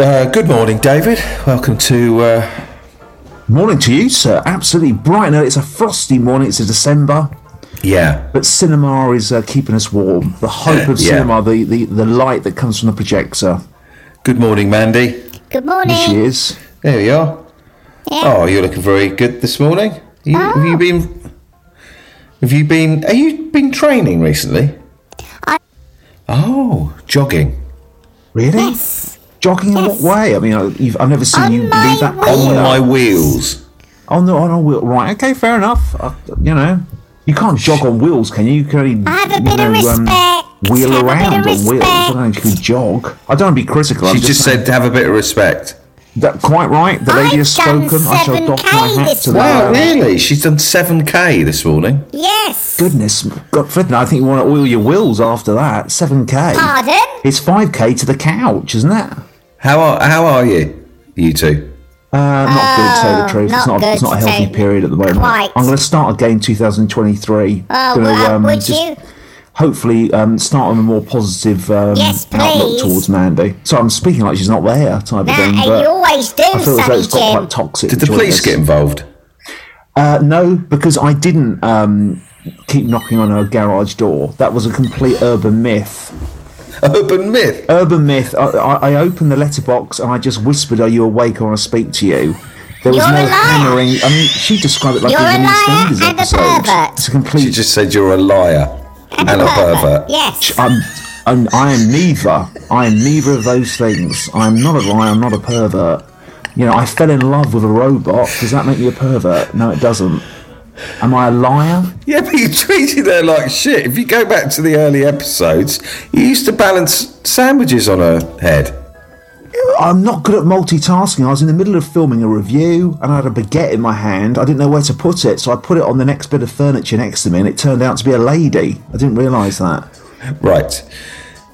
Uh, good morning, David. Welcome to. Uh, Morning to you, sir. Absolutely bright and early. It's a frosty morning. It's a December, yeah. but cinema is uh, keeping us warm. The hope of Yeah. cinema, the, the, the light that comes from the projector. Good morning, Mandy. Good morning. Here she is. There we are. Yeah. Oh, you're looking very good this morning. You, Have you been? Have you been? Have you been training recently? I- Oh, jogging. Really? Yes. Jogging in what way? I mean, I- you've, I've never seen On you my leave that wheel. On on my wheels. On the on a wheel. Right. Okay. Fair enough. Uh, you know, you can't jog on wheels, can you? You can only Have a you bit of know, respect. wheel Have a bit around of on wheels. I don't know if you can jog. I don't want to be critical. I'm She just said to have a bit of respect. that quite right. The lady I've has done spoken. I shall doff my hat this to Wow, that. really? She's done seven k this morning. Yes. Goodness, Godfred, I think you want to oil your wheels after that. 7k. Pardon? It's 5k to the couch, isn't it? How are How are you, you two? Uh, not good to tell the truth. It's Oh, not not, it's not a healthy period at the moment. Quite. I'm going to start again 2023. Oh, Gonna, well, um, would you? Hopefully, um, start on a more positive um, Yes, outlook towards Mandy. So I'm speaking like she's not there, type of Nah, thing. you But always do, I feel as though it's got quite toxic. Did the police us. get involved? Uh, no, because I didn't um, keep knocking on her garage door. That was a complete urban myth. Urban myth. Urban myth. I, I, I opened the letterbox and I just whispered, "Are you awake? I want to speak to you." There was You're no hammering. I mean, she described it like You're it a an liar EastEnders and a episode. pervert. It's a complete. She just said you're a liar and a pervert. Yes. I'm, I'm, I am neither. I am neither of those things. I'm not a liar. I'm not a pervert. You know, I fell in love with a robot. Does that make me a pervert? No, it doesn't. Am I a liar? Yeah, but you treated her like shit. If you go back to the early episodes, you used to balance sandwiches on her head. I'm not good at multitasking. I was in the middle of filming a review and I had a baguette in my hand. I didn't know where to put it, so I put it on the next bit of furniture next to me, and it turned out to be a lady. I didn't realise that. Right.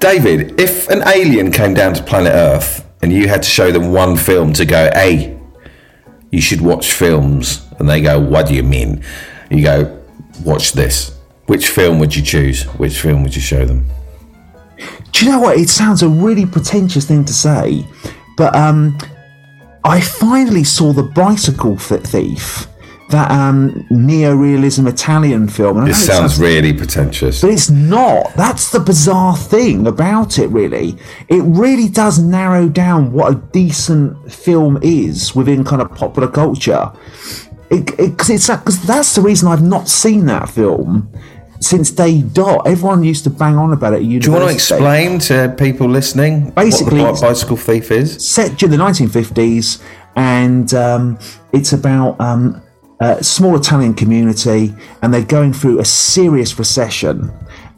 David, if an alien came down to planet Earth and you had to show them one film to go, hey, you should watch films, and they go, what do you mean? You go, watch this. Which film would you choose? Which film would you show them? Do you know what? It sounds a really pretentious thing to say, but um, I finally saw the Bicycle Thief, that um, neo-realism Italian film. This it sounds really pretentious. But it's not. That's the bizarre thing about it, really. It really does narrow down what a decent film is within kind of popular culture. Because it, 'cause it's because that's the reason I've not seen that film since day dot. Everyone used to bang on about it. Do you want to explain to people listening Basically, what the bicycle thief is? set during the 1950s, and um, it's about um, a small Italian community, and they're going through a serious recession,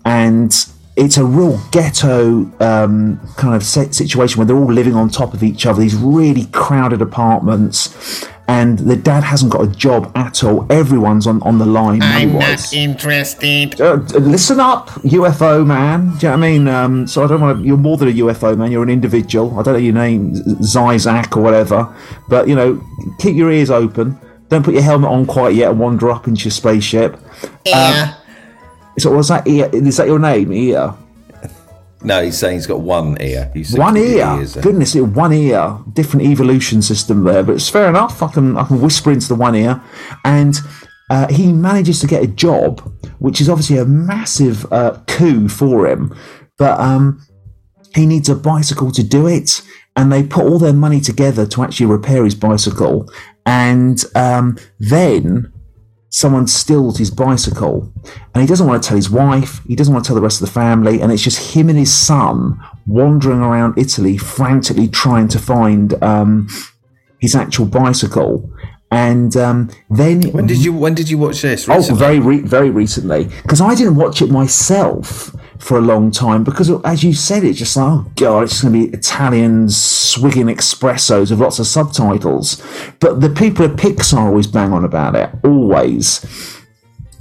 and it's a real ghetto um, kind of situation where they're all living on top of each other. These really crowded apartments. And the dad hasn't got a job at all. Everyone's on, on the line. I'm not interested. Uh, listen up, UFO man. Do you know what I mean? Um, so I don't want to. You're more than a UFO man. You're an individual. I don't know your name, Zizak or whatever. But you know, keep your ears open. Don't put your helmet on quite yet and wander up into your spaceship. Yeah. So was that? Ear, is that your name? Ear. No, he's saying he's got one ear. He's One ear. ears there. Goodness, it one ear. Different evolution system there, but it's fair enough. I can I can whisper into the one ear, and uh, he manages to get a job, which is obviously a massive uh, coup for him. But um, he needs a bicycle to do it, and they put all their money together to actually repair his bicycle, and um, then someone steals his bicycle and he doesn't want to tell his wife he doesn't want to tell the rest of the family and it's just him and his son wandering around italy frantically trying to find um, his actual bicycle and um, then When did you When did you watch this? Oh, very, re- very recently. Because I didn't watch it myself for a long time. Because as you said, it's just like, oh god, it's going to be Italians swigging espressos with lots of subtitles. But the people at Pixar always bang on about it, always.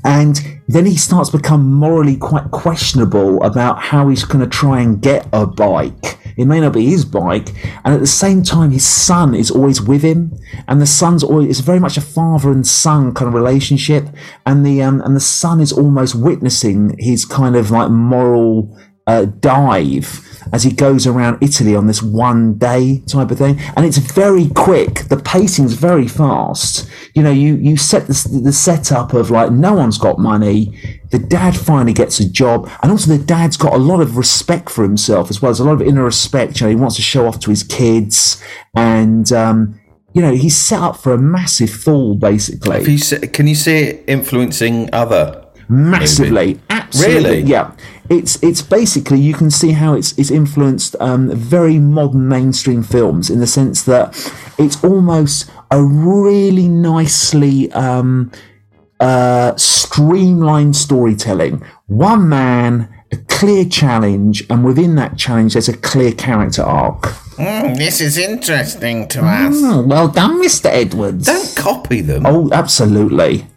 And then he starts to become morally quite questionable about how he's going to try and get a bike. It may not be his bike, and at the same time, his son is always with him, and the son's always it's very much a father and son kind of relationship, and the um, and the son is almost witnessing his kind of like moral uh, dive as he goes around Italy on this one day type of thing, and it's very quick. The pacing's very fast. You know, you you set the, the setup of like no one's got money. The dad finally gets a job, and also the dad's got a lot of respect for himself as well. as a lot of inner respect. You know, he wants to show off to his kids, and um, you know, he's set up for a massive fall, basically. Can you see it influencing other? Massively. Absolutely. Really? yeah. It's it's basically you can see how it's it's influenced um, very modern mainstream films in the sense that it's almost a really nicely um, uh, streamlined storytelling. One man a clear challenge and within that challenge there's a clear character arc. Hmm, this is interesting to us. Oh, well done mr edwards. Don't copy them. oh absolutely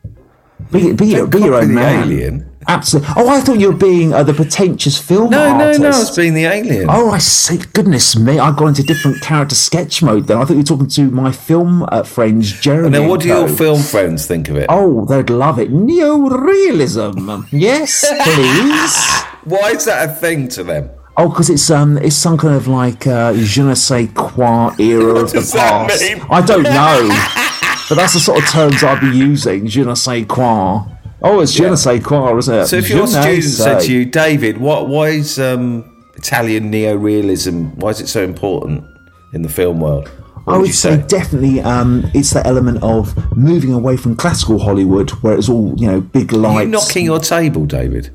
be, be, your- be your own man alien. Absolutely. Oh, I thought you were being uh, the pretentious film No, no, artist. no. It's being the alien. Oh, I see. Goodness me, I got into different character sketch mode then. I thought you were talking to my film uh, friends, Jeremy. now, what do your film friends think of it? Oh, they'd love it. Neo-realism. Yes, please. Why is that a thing to them? Oh, because it's um, it's some kind of like uh, je ne sais quoi era of the past. I don't know, but that's the sort of terms I'd be using. Je ne sais quoi. Oh, it's je ne sais quoi, isn't it? So, if your student said to you, David, what? Why is um, Italian neo-realism? Why is it so important in the film world? What I would you say, definitely um, it's that element of moving away from classical Hollywood, where it's all you know, big Are lights. you knocking your table, David?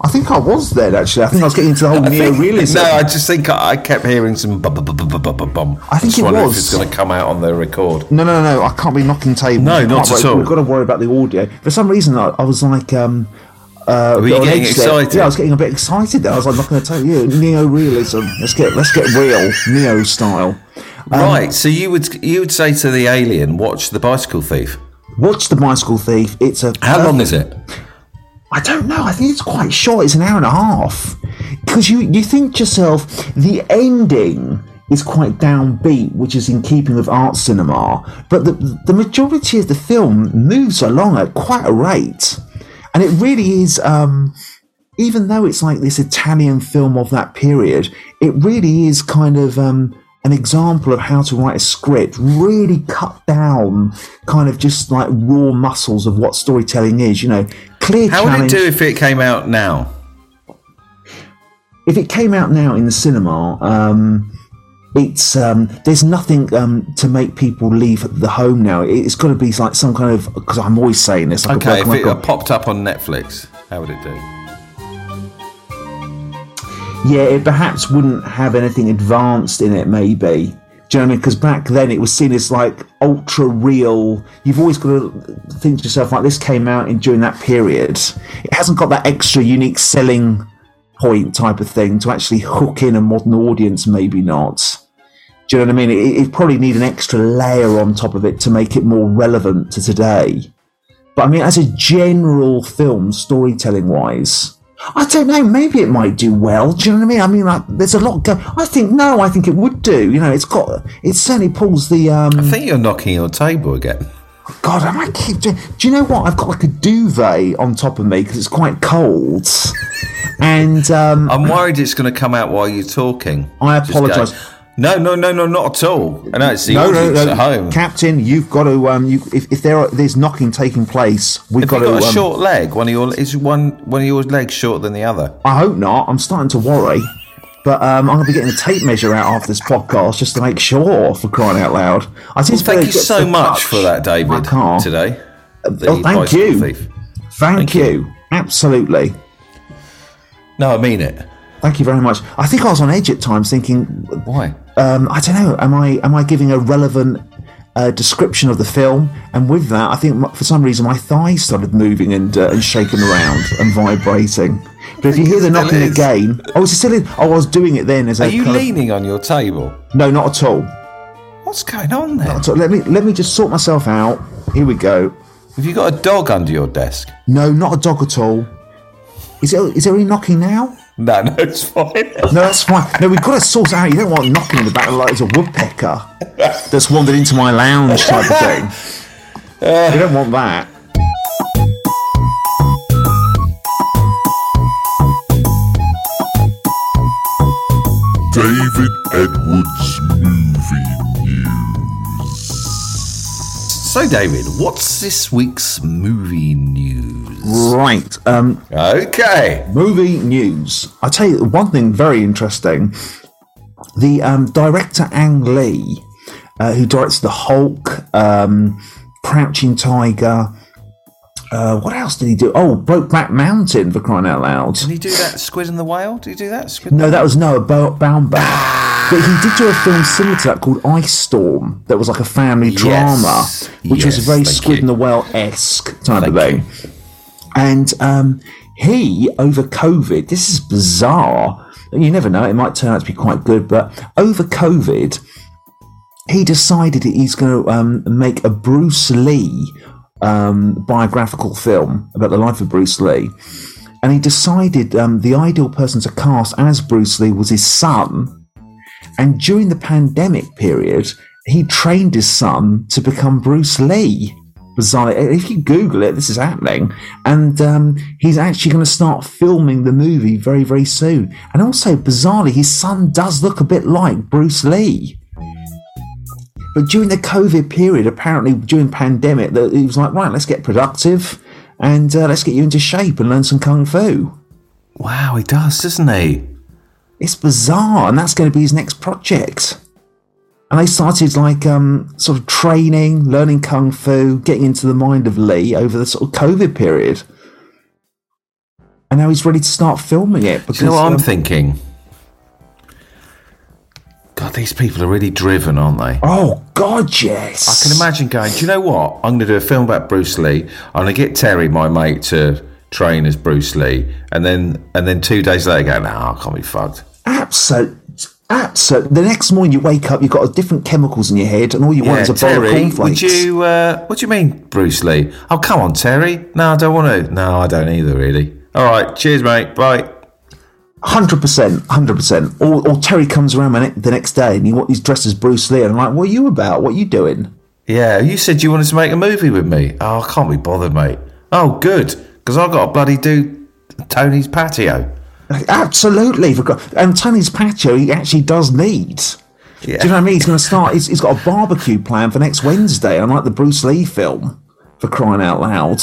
I think I was then. Actually, I think I was getting into the whole neo-realism. No, I just think I, I kept hearing some bum bum bum bum bum bum bum. I think just it was. if it's going to come out on the record. No, no, no, I can't be knocking tables. No, not at all. We've got to worry about the audio. For some reason, I, I was like, um, uh, Were you getting edge there. excited? Yeah, I was getting a bit excited. Then I was like, not going to tell you, neo-realism. Let's get, let's get real, neo style. Um, right. So you would you would say to the alien, watch the bicycle thief. Watch the Bicycle Thief. It's a How long is it? I don't know. I think it's quite short. It's an hour and a half. Because you, you think to yourself, the ending is quite downbeat, which is in keeping with art cinema. But the, the majority of the film moves along at quite a rate. And it really is, um, even though it's like this Italian film of that period, it really is kind of um, an example of how to write a script, really cut down kind of just like raw muscles of what storytelling is, you know, clear How would it do if it came out now? if it came out now in the cinema, um, it's um, there's nothing um, to make people leave the home now. It- It's got to be like some kind of because I'm always saying this. Like a Okay, if it popped up on Netflix, how would it do? Yeah, it perhaps wouldn't have anything advanced in it. Maybe. Do you know what I mean? Because back then it was seen as like ultra real. You've always got to think to yourself like this came out in during that period. It hasn't got that extra unique selling point type of thing to actually hook in a modern audience. Maybe not. Do you know what I mean? It, it probably need an extra layer on top of it to make it more relevant to today. But I mean, as a general film, storytelling wise, I don't know. Maybe it might do well. Do you know what I mean? I mean, like, there's a lot go. I think no. I think it would do. You know, it's got. It certainly pulls the. um I think you're knocking your table again. God, I might keep doing. Do you know what? I've got like a duvet on top of me because it's quite cold, and um, I'm worried it's going to come out while you're talking. I apologise. No, no, no, no, not at all. I know it's the no, no, audience no, at home. Captain, you've got to. Um, you, if, if there are, there's knocking taking place, we've Have got you to. got a um, short leg? One of your is one one of your legs shorter than the other? I hope not. I'm starting to worry. But um, I'm going to be getting a tape measure out after this podcast just to make sure, for crying out loud. I Well, thank you so much for that, David. Today, the oh, thank you. thief. Thank, you. Absolutely. No, I mean it. Thank you very much. I think I was on edge at times thinking, Why? Um, I don't know, am I am I giving a relevant uh, description of the film? And with that, I think for some reason my thighs started moving and uh, and shaking around and vibrating. But if you hear the knocking is. again, oh, it's still in. Oh, I was doing it then as a Are you kind of- leaning on your table? no, not at all. What's going on there? Let me let me just sort myself out. Here we go. Have you got a dog under your desk? No, not a dog at all. Is it? Is there any knocking now? No, no, it's fine. no, that's fine. No, we've got to sort out. You don't want knocking in the back of the light as a woodpecker that's wandered into my lounge type of thing. Uh, you don't want that. David Edwards movie news. So, David, what's this week's movie Right. Um, Okay. movie news. I tell you one thing very interesting. The um, director Ang Lee, uh, who directs The Hulk, um, Crouching Tiger. Uh, what else did he do? Oh, Brokeback Mountain for crying out loud. Did he do that Squid and the Whale? Did he do that? Squid No, that was Noah Ba- Baumbach. But he did do a film similar to that called Ice Storm. That was like a family drama, Yes. which was Yes, very Squid you. and the Whale esque type Thank of thing. And um, he, over COVID, this is bizarre. You never know; it might turn out to be quite good. But over COVID, he decided that he's going to um, make a Bruce Lee um, biographical film about the life of Bruce Lee. And he decided um, the ideal person to cast as Bruce Lee was his son. And during the pandemic period, he trained his son to become Bruce Lee. Bizarrely, if you Google it, this is happening. And um, he's actually going to start filming the movie very, very soon. And also, bizarrely, his son does look a bit like Bruce Lee. But during the COVID period, apparently during pandemic, he was like, right, let's get productive and uh, let's get you into shape and learn some kung fu. Wow, he does, doesn't he? It's bizarre, and that's going to be his next project. And they started like um, sort of training, learning kung fu, getting into the mind of Lee over the sort of COVID period. And now he's ready to start filming it. Because, you know what I'm um, thinking? God, these people are really driven, aren't they? Oh God, yes! I can imagine going, do you know what? I'm going to do a film about Bruce Lee. I'm going to get Terry, my mate, to train as Bruce Lee. And then and then two days later go, no, I can't be fucked. Absolute, absolute. The next morning you wake up, you've got different chemicals in your head, and all you want is a bowl of Terry, cornflakes. would you, uh, what do you mean, Bruce Lee? Oh, come on, Terry. No, I don't want to. No, I don't either, really. All right, cheers, mate. Bye. Hundred percent, hundred percent. Or or Terry comes around the the next day and he, he's dressed as Bruce Lee, and I'm like, "What are you about? What are you doing?" Yeah, you said you wanted to make a movie with me. Oh, I can't be bothered, mate. Oh, good, because I've got to bloody do Tony's patio. Absolutely, and Tony's patio he actually does need. Yeah. Do you know what I mean? He's going to start. He's, he's got a barbecue plan for next Wednesday, unlike the Bruce Lee film. For crying out loud!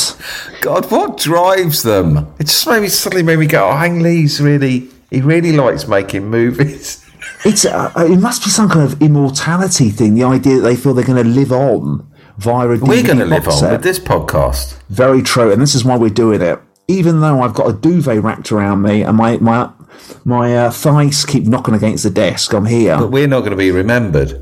God, what drives them? It just made me suddenly made me go, oh, Ang Lee's really, he really likes making movies. It's uh, it must be some kind of immortality thing. The idea that they feel they're going to live on via a We're going to live on with this podcast. Very true, and this is why we're doing it. Even though I've got a duvet wrapped around me and my my my uh, thighs keep knocking against the desk, I'm here. But we're not going to be remembered.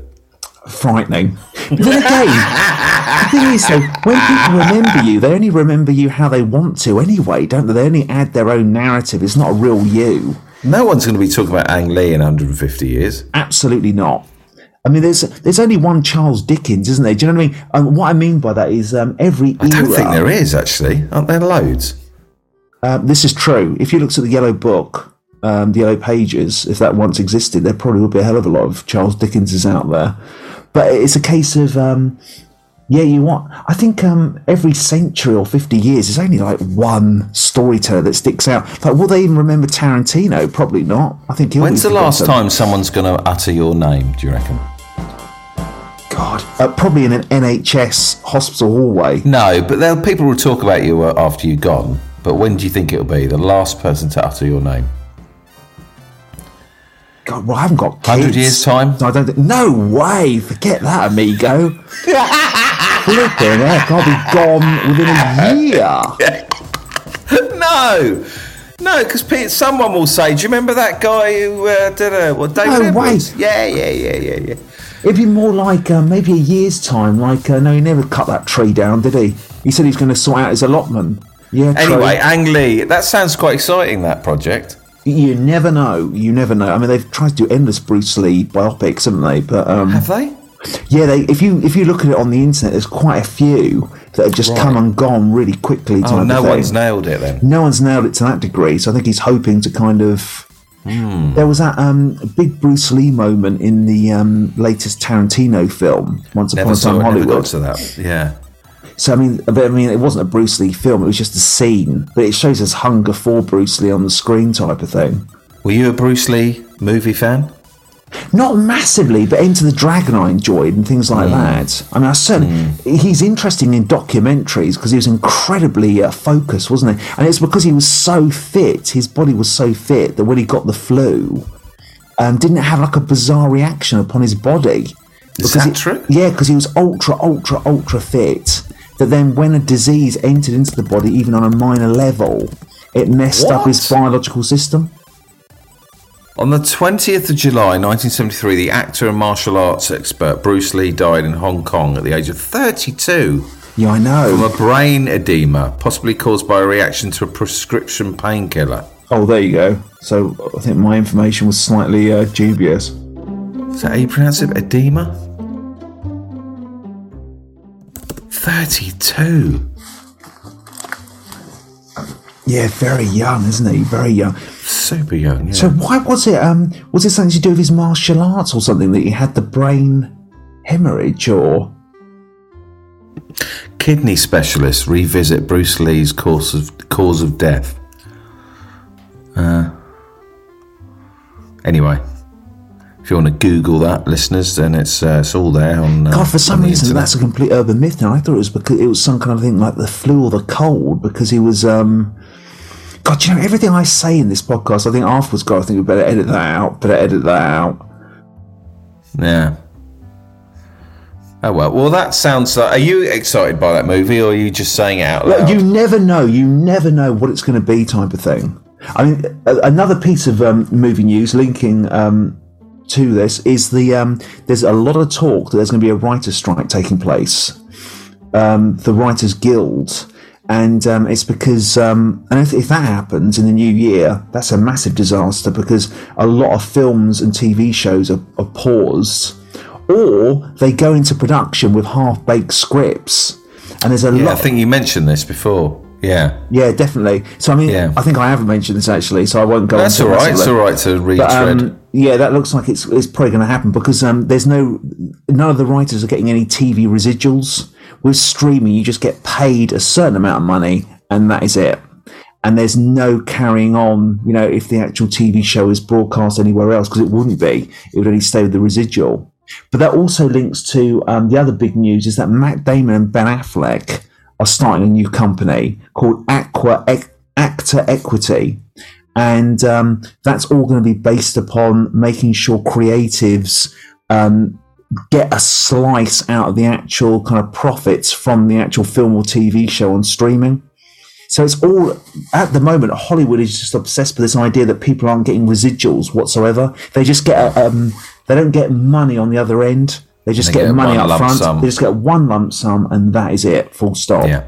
Frightening. But then again, the thing is, though, when people remember you, they only remember you how they want to anyway, don't they? They only add their own narrative. It's not a real you. No one's going to be talking about Ang Lee in 150 years. Absolutely not. I mean, there's there's only one Charles Dickens, isn't there? Do you know what I mean? And what I mean by that is um, every I don't era- think there is, actually. Aren't there loads? Um, this is true. If you looked at the Yellow Book, um, the Yellow Pages, if that once existed, there probably would be a hell of a lot of Charles Dickenses out there. But it's a case of, um, yeah, you want. I think um, every century or 50 years, there's only like one storyteller that sticks out. Like, will they even remember Tarantino? Probably not. I think he'll When's the last forgotten. time someone's going to utter your name, do you reckon? God, uh, probably in an NHS hospital hallway. No, but people will talk about you uh, after you're gone. But when do you think it'll be the last person to utter your name? God, well, I haven't got 100 years' time? I don't think. No way. Forget that, amigo. Flipping heck, I'll be gone within a year. no, no, because someone will say, "Do you remember that guy who uh, did a what David No Edwards?" way. Yeah, yeah, yeah, yeah, yeah. It'd be more like uh, maybe a year's time. Like, uh, no, he never cut that tree down, did he? He said he's going to sort out his allotment. Yeah. true. Anyway, Ang Lee, that sounds quite exciting. That project. you never know. You never know. I mean, they've tried to do endless Bruce Lee biopics, haven't they? But um, Have they? yeah, they, if you if you look at it on the internet, there's quite a few that have just come and gone really quickly. Oh, no one's nailed it then. no one's nailed it to that degree. So I think he's hoping to kind of. Hmm. There was that um, big Bruce Lee moment in the um, latest Tarantino film, Once Upon a Time it. Never Hollywood. got to that. Yeah. So I mean, I mean, it wasn't a Bruce Lee film; it was just a scene, but it shows us hunger for Bruce Lee on the screen, type of thing. Were you a Bruce Lee movie fan? Not massively, but Enter the Dragon I enjoyed and things like that. I mean, I certainly he's interesting in documentaries because he was incredibly uh, focused, wasn't he? And it's because he was so fit, his body was so fit that when he got the flu, um, didn't have like a bizarre reaction upon his body. Is Because that he- true? Yeah, because he was ultra, ultra, ultra fit. That then, when a disease entered into the body, even on a minor level, it messed up his biological system. On the 20th of July 1973, the actor and martial arts expert Bruce Lee died in Hong Kong at the age of 32 Yeah, I know. from a brain edema, possibly caused by a reaction to a prescription painkiller. Oh, there you go. So I think my information was slightly uh, dubious. Is that how you pronounce it? Edema? 32. Yeah, very young, isn't he? Very young. Super young, yeah. So why was it? Um, was it something to do with his martial arts or something that he had the brain hemorrhage or? Kidney specialists revisit Bruce Lee's cause of cause of death. Uh, anyway, if you want to Google that, listeners, then it's uh, it's all there on. Uh, God, for some reason internet. that's a complete urban myth. Now I thought it was because it was some kind of thing like the flu or the cold because he was. um God, you know everything I say in this podcast. I think afterwards, God, I think we better edit that out. Better edit that out. Yeah. Oh well. Well, that sounds like. Are you excited by that movie, or are you just saying it out loud? You never know. You never know what it's going to be, type of thing. I mean, another piece of um, movie news linking um, to this is the um, there's a lot of talk that there's going to be a writer's strike taking place, um, the Writers Guild, and um, it's because um, and if, if that happens in the new year, that's a massive disaster because a lot of films and TV shows are, are paused, or they go into production with half baked scripts. And there's a yeah, I think you mentioned this before. Yeah, Yeah, definitely. So I mean, Yeah. I think I haven't mentioned this actually, so I won't go. that's on all right. It's all right to retread. But, um, yeah, that looks like it's it's probably going to happen because um, there's no none of the writers are getting any TV residuals. With streaming, you just get paid a certain amount of money, and that is it. And there's no carrying on. You know, if the actual TV show is broadcast anywhere else, because it wouldn't be. It would only stay with the residual. But that also links to um, the other big news is that Matt Damon and Ben Affleck are starting a new company called Aqua Ec- Actor Equity. And um, that's all going to be based upon making sure creatives um, get a slice out of the actual kind of profits from the actual film or TV show on streaming. So it's all at the moment. Hollywood is just obsessed with this idea that people aren't getting residuals whatsoever. They just get um, they don't get money on the other end. They just They get, get money up front. sum. They just get one lump sum, and that is it. Full stop. yeah,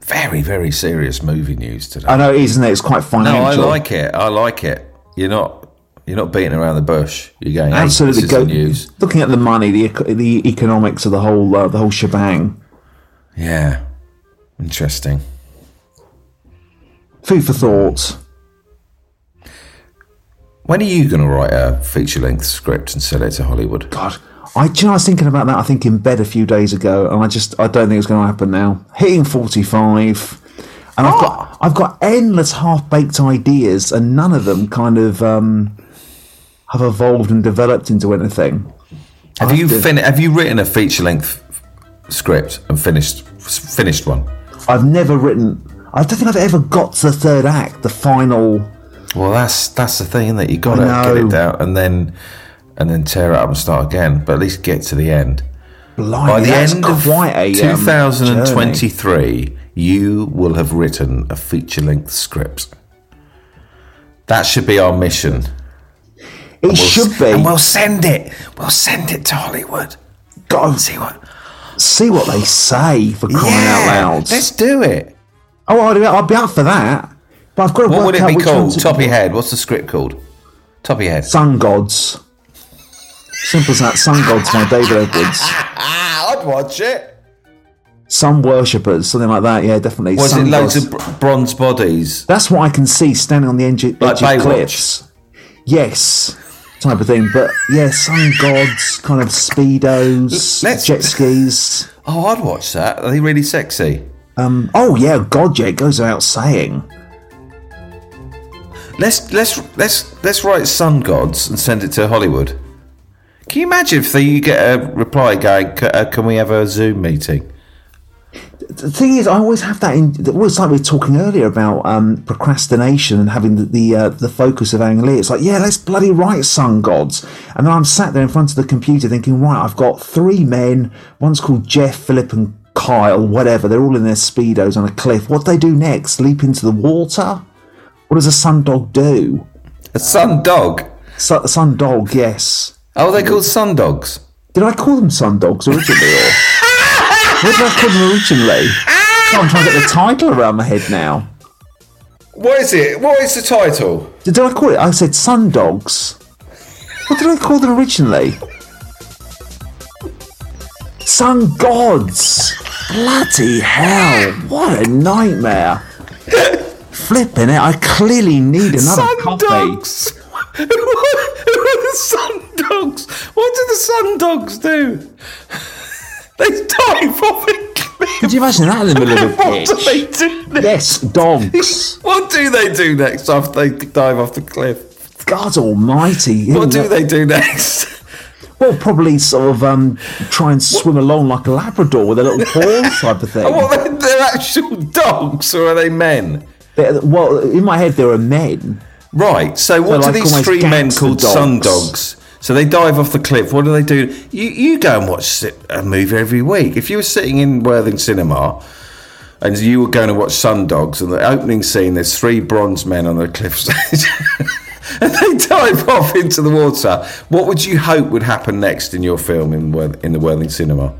very very serious movie news today. I know isn't it? It's quite financial. no. I like it. I like it. You're not you're not beating around the bush. You're going. Hey, Absolutely. Is Go, news. looking at the money, the the economics of the whole uh, the whole shebang. Yeah, interesting. Food for thought. When are you going to write a feature length script and sell it to Hollywood? God, I, you know, I was thinking about that. I think in bed a few days ago, and I just I don't think it's going to happen now. Hitting forty five, and I've got I've got endless half baked ideas, and none of them kind of um, have evolved and developed into anything. Have I you to- fin- Have you written a feature length script and finished finished one? I've never written. I don't think I've ever got to the third act, the final. Well, that's that's the thing, that you got to get it out, and then and then tear it up and start again. But at least get to the end. Blimey, By the end of a um, 2023, you will have written a feature length script. That should be our mission. It We'll- should be. and we'll send it. We'll send it to Hollywood. God, See what? see what they say for crying out loud. Let's do it. Oh, I'd, I'd be up for that. But I've got to What work would it out be called? Top of your head. What's the script called? Top of your head. Sun Gods. Simple as that. Sun Gods by David Edwards. I'd watch it. Sun Worshippers, something like that. Yeah, definitely. Was Sun it loads Gods. of br- bronze bodies? That's what I can see standing on the edge, edge Like of cliffs. Yes, type of thing. But yeah, Sun Gods, kind of speedos, Let's- jet skis. Oh, I'd watch that. Are they really sexy? Um, oh yeah, God, yeah, goes without saying. Let's let's let's let's write Sun Gods and send it to Hollywood. Can you imagine if you get a reply going, "C- uh, "Can we have a Zoom meeting?" the thing is, I always have that in. It was like we were talking earlier about um, procrastination and having the the, uh, the focus of Ang Lee. It's like, yeah, let's bloody write Sun Gods. And then I'm sat there in front of the computer thinking, right, I've got three men. One's called Jeff, Philip, and Kyle, whatever. They're all in their speedos on a cliff. What do they do next? Leap into the water? What does a sun dog do? A sun dog. Su- sun dog, yes. Oh, they're called sun dogs. Did I call them sun dogs originally? Or what did I call them originally? Oh, I'm trying to get the title around my head now. What is it? What is the title? Did I call it? I said sun dogs. What did I call them originally? Sun gods. Bloody hell! What a nightmare. Flipping it! I clearly need another coffee. Who are the sun dogs? What do the sun dogs do? They dive off a cliff. Could you imagine that in the middle of a What do they do next? Yes, dogs. What do they do next after they dive off the cliff? God Almighty! What do they do next? Well, probably sort of um, try and swim along like a Labrador with a little paw type of thing. What, they're, they're actual dogs or are they men? They're- well, in my head, there are men. Right. So what like do these three men called sun dogs. dogs? So they dive off the cliff. What do they do? You you go and watch a movie every week. If you were sitting in Worthing Cinema and you were going to watch Sun Dogs, and the opening scene, there's three bronze men on a cliffside. And they dive off into the water. What would you hope would happen next in your film in in the Worthing Cinema?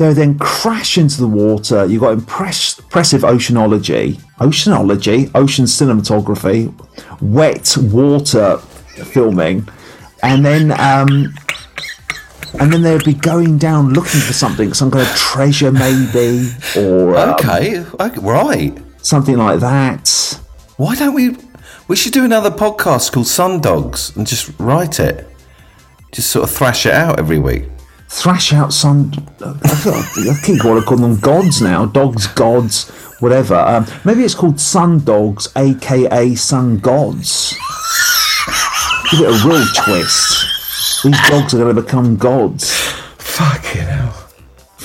They then crash into the water. You've got impress- impressive oceanology, oceanology, ocean cinematography, wet water filming, and then um, and then they'd be going down looking for something, some kind of treasure maybe, or um, Okay, okay, right. something like that. Why don't we? We should do another podcast called Sun Dogs and just write it. Just sort of thrash it out every week. Thrash out some. I keep to call them gods now. Dogs, gods, whatever. Um, maybe it's called Sun Dogs, aka Sun Gods. Give it a real twist. These dogs are going to become gods. Fucking hell.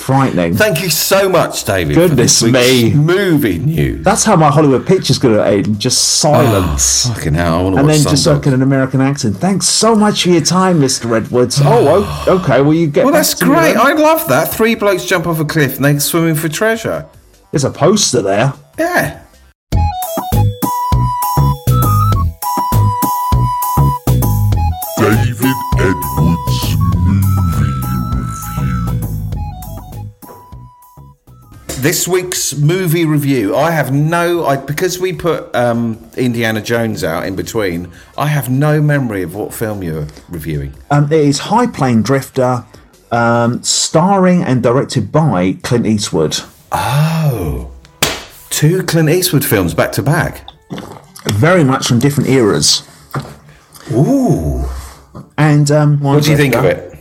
Frightening. Thank you so much, David. Goodness me. Movie news. That's how my Hollywood picture's going to end. Eh? Just silence. Ah, fucking hell. I want to and then just like in an American accent. Thanks so much for your time, Mr. Edwards. Oh, ah. okay. Well, you get. Well, that's great. I love that. Three blokes jump off a cliff and they're swimming for treasure. There's a poster there. Yeah. This week's movie review, I have no, I because we put um, Indiana Jones out in between. I have no memory of what film you're reviewing. Um, it is High Plains Drifter, um, starring and directed by Clint Eastwood. Oh, two Clint Eastwood films back to back. Very much from different eras. Ooh, And um, what do you think of it?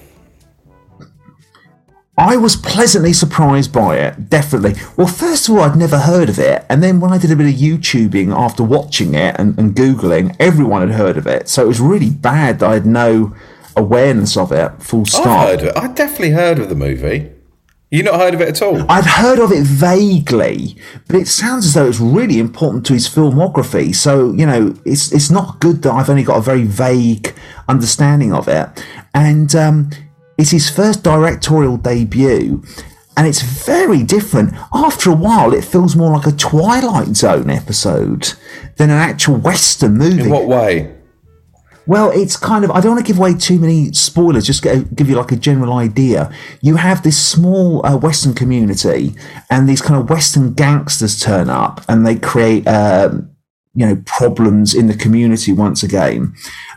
I was pleasantly surprised by it, definitely. Well, first of all, I'd never heard of it. And then when I did a bit of YouTubing after watching it and, and Googling, everyone had heard of it. So it was really bad that I had no awareness of it, full stop. I've heard of it. I definitely heard of the movie. You not heard of it at all? I'd heard of it vaguely, but it sounds as though it's really important to his filmography. So you know, it's it's not good that I've only got a very vague understanding of it. And um, it's his first directorial debut, and it's very different. After a while, it feels more like a Twilight Zone episode than an actual Western movie. In what way? Well, it's kind of. I don't want to give away too many spoilers. Just get, give you like a general idea. You have this small uh, Western community, and these kind of Western gangsters turn up, and they create, um, you know, problems in the community once again.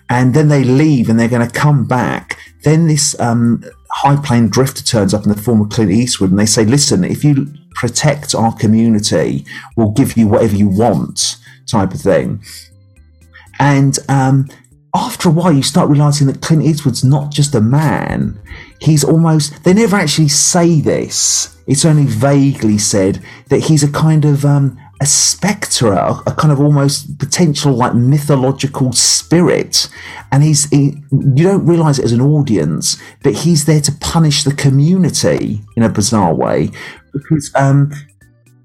And then they leave, and they're going to come back. Then this um, high plains drifter turns up in the form of Clint Eastwood, and they say, "Listen, if you protect our community, we'll give you whatever you want," type of thing. And um, after a while, you start realizing that Clint Eastwood's not just a man. He's almost, they never actually say this. It's only vaguely said that he's a kind of um, a spectre, a, a kind of almost potential like mythological spirit, and he's he, you don't realize it as an audience, but he's there to punish the community in a bizarre way because um,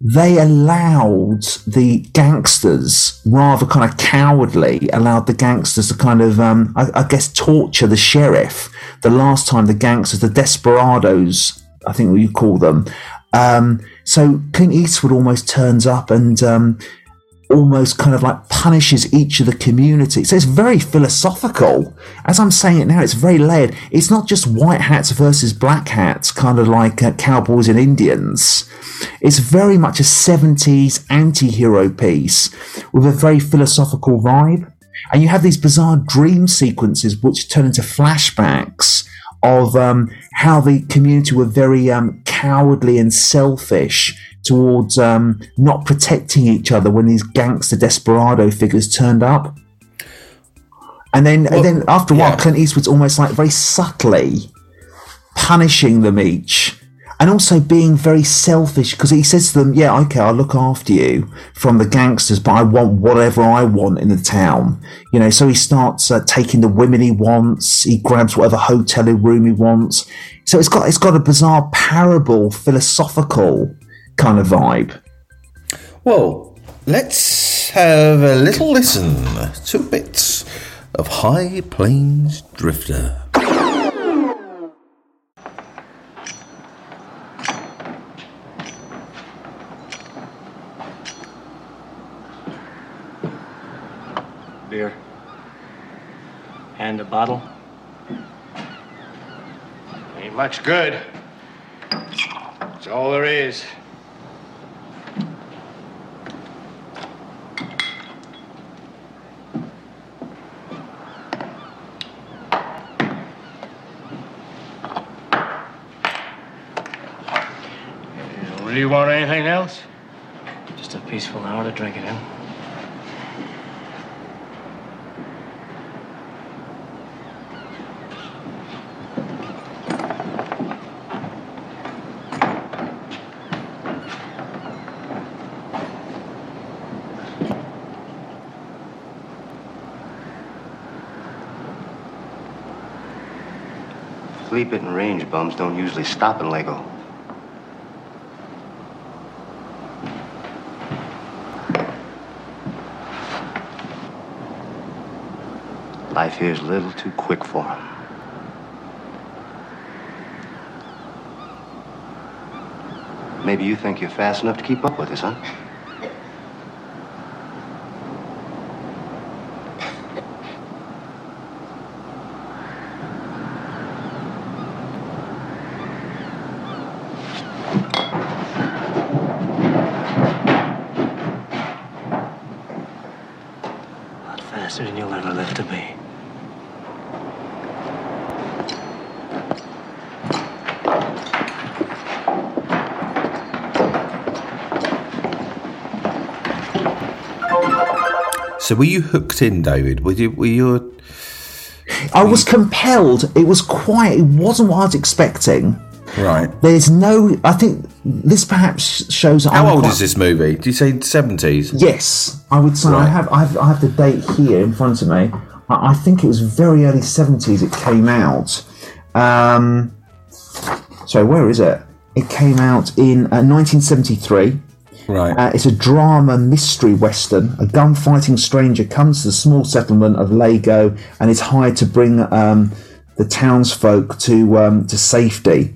they allowed the gangsters, rather kind of cowardly, allowed the gangsters to kind of, um, I, I guess, torture the sheriff. The last time the gangsters, the desperados, I think you call them. Um, so Clint Eastwood almost turns up and um, almost kind of like punishes each of the community. So it's very philosophical. As I'm saying it now, it's very layered. It's not just white hats versus black hats, kind of like uh, cowboys and Indians. It's very much a 70s anti hero piece with a very philosophical vibe. And you have these bizarre dream sequences which turn into flashbacks of um, how the community were very um, cowardly and selfish towards um, not protecting each other when these gangster desperado figures turned up. And then, and then after a while, yeah. Clint Eastwood's almost like very subtly punishing them each and also being very selfish because he says to them, Yeah, okay, I'll look after you from the gangsters, but I want whatever I want in the town. You know, so he starts uh, taking the women he wants, he grabs whatever hotel room he wants. So it's got it's got a bizarre parable, philosophical kind of vibe. Well, let's have a little listen to bits of High Plains Drifter. A bottle. Ain't much good. That's all there is. Do You really want anything else? Just a peaceful hour to drink it in. Flea bitten range bums don't usually stop in Lago. Life here's a little too quick for him. Maybe you think you're fast enough to keep up with us, huh? A lot faster than you'll ever live to be. So were you hooked in, David? Were you? Were you? I was compelled. It was quite. It wasn't what I was expecting. Right. There's no. I think this perhaps shows. How I'm old quite- is this movie? Do you say seventies? Yes, I would say I have. I have. I have the date here in front of me. I, I think it was very early seventies. It came out. Um, so where is it? It came out in uh, 1973. Right. Uh, it's a drama mystery western. A gunfighting stranger comes to the small settlement of Lago and is hired to bring um, the townsfolk to um, to safety.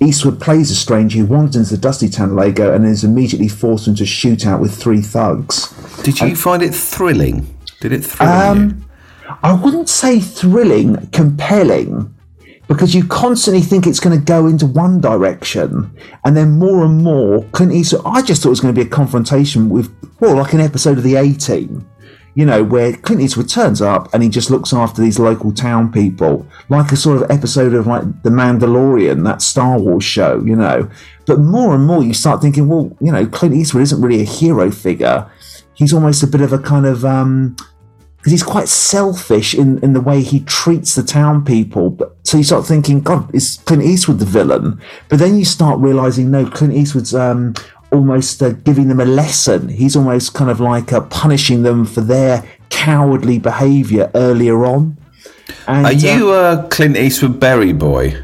Eastwood plays a stranger who wanders into the dusty town of Lago and is immediately forced into a shootout with three thugs. Did you find it thrilling? Did it thrill Um, you? I wouldn't say thrilling, compelling, because you constantly think it's going to go into one direction, and then more and more, Clint Eastwood. I just thought it was going to be a confrontation with, well, like an episode of the A Team, you know, where Clint Eastwood turns up and he just looks after these local town people, like a sort of episode of like The Mandalorian, that Star Wars show, you know. But more and more, you start thinking, well, you know, Clint Eastwood isn't really a hero figure. He's almost a bit of a kind of um, because he's quite selfish in, in the way he treats the town people. But so you start thinking, God, is Clint Eastwood the villain? But then you start realizing, no, Clint Eastwood's um, almost uh, giving them a lesson. He's almost kind of like uh, punishing them for their cowardly behaviour earlier on. And, Are uh, you a Clint Eastwood Berry boy?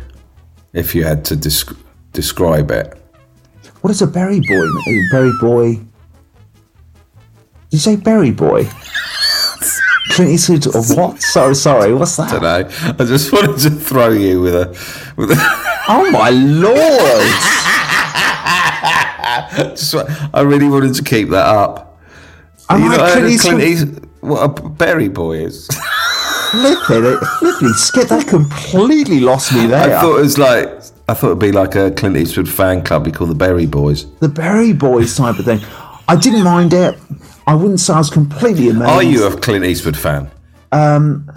If you had to desc- describe it. what is a berry boy? Berry boy. Did you say berry boy? Clint Eastwood of what? Sorry, sorry. What's that? I don't know. I just wanted to throw you with a with a. Oh my lord! just, I really wanted to keep that up. Am you I not Clint Eastwood? Clint? What a berry boy is. Flipping flipping skip. That completely lost me there. I thought it was like I thought it'd be like a Clint Eastwood fan club. We call the Berry Boys. the Berry Boys type of thing. I didn't mind it. I wouldn't say I was completely amazed. Are you a Clint Eastwood fan? Um,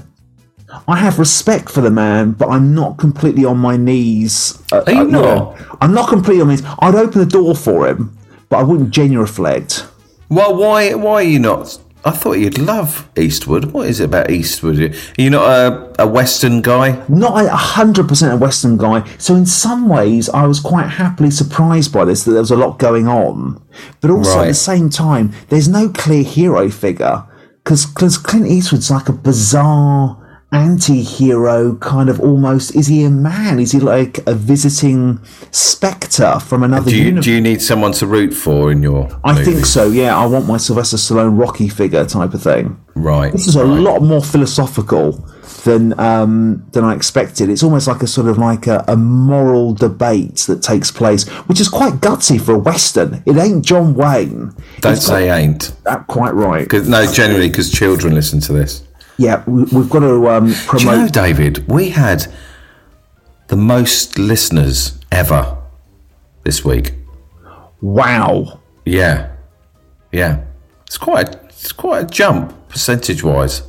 I have respect for the man, but I'm not completely on my knees. Uh, Are you uh, not? yeah. I'm not completely on my knees. I'd open the door for him, but I wouldn't genuflect. Well, why why are you not? I thought you'd love Eastwood. What is it about Eastwood? Are you not a, a Western guy? Not a hundred percent a Western guy. So in some ways, I was quite happily surprised by this that there was a lot going on, but also at the same time, there's no clear hero figure because Clint Eastwood's like a bizarre anti-hero kind of almost is he a man is he like a visiting spectre from another Do you, universe do you need someone to root for in your? I think so yeah I want my Sylvester Stallone Rocky figure type of thing Right. this is a lot more philosophical than um, than I expected. It's almost like a sort of like a, a moral debate that takes place, which is quite gutsy for a western. It ain't John Wayne. Don't It's say ain't. that quite right. no, generally, because children listen to this. Yeah, we, we've got to um, Do you promote. know, David? We had the most listeners ever this week. wow, Yeah, yeah. It's quite a, it's quite a jump percentage wise.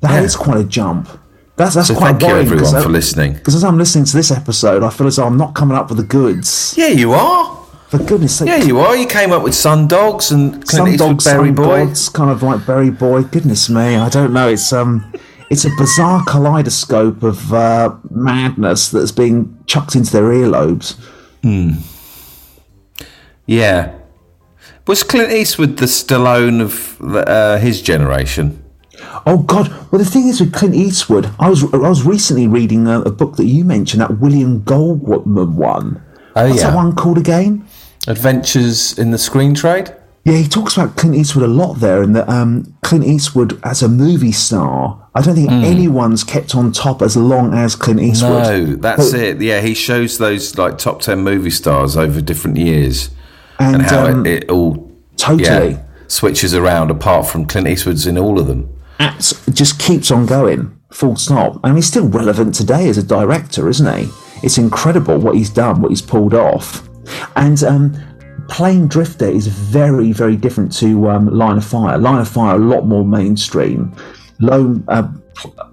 that is Yeah. quite a jump. That's that's So quite thank you everyone because for listening. Because as I'm listening to this episode, I feel as though I'm not coming up with the goods. Yeah, you are. For goodness sake, Yeah, you are. You came up with Sun Dogs and Clint some dogs, Berry Boy. It's kind of like Berry Boy. Goodness me, I don't know. It's um, it's a bizarre kaleidoscope of uh, madness that's being chucked into their earlobes. Hmm. Yeah. Was Clint Eastwood the Stallone of uh, his generation? Oh God! Well, the thing is with Clint Eastwood, I was I was recently reading a, a book that you mentioned, that William Goldman one. Oh, What's yeah. that one called again? Adventures in the Screen Trade? Yeah, he talks about Clint Eastwood a lot there, and that um, Clint Eastwood as a movie star. I don't think anyone's kept on top as long as Clint Eastwood. No, that's But- it. Yeah, he shows those like top 10 movie stars over different years and, and how um, it, it all totally. yeah, switches around apart from Clint Eastwood's in all of them. Acts just keeps on going, full stop. And he's still relevant today as a director, isn't he? It's incredible what he's done, what he's pulled off. And um, Plains Drifter is very, very different to um, Line of Fire. Line of Fire, a lot more mainstream. Low, uh,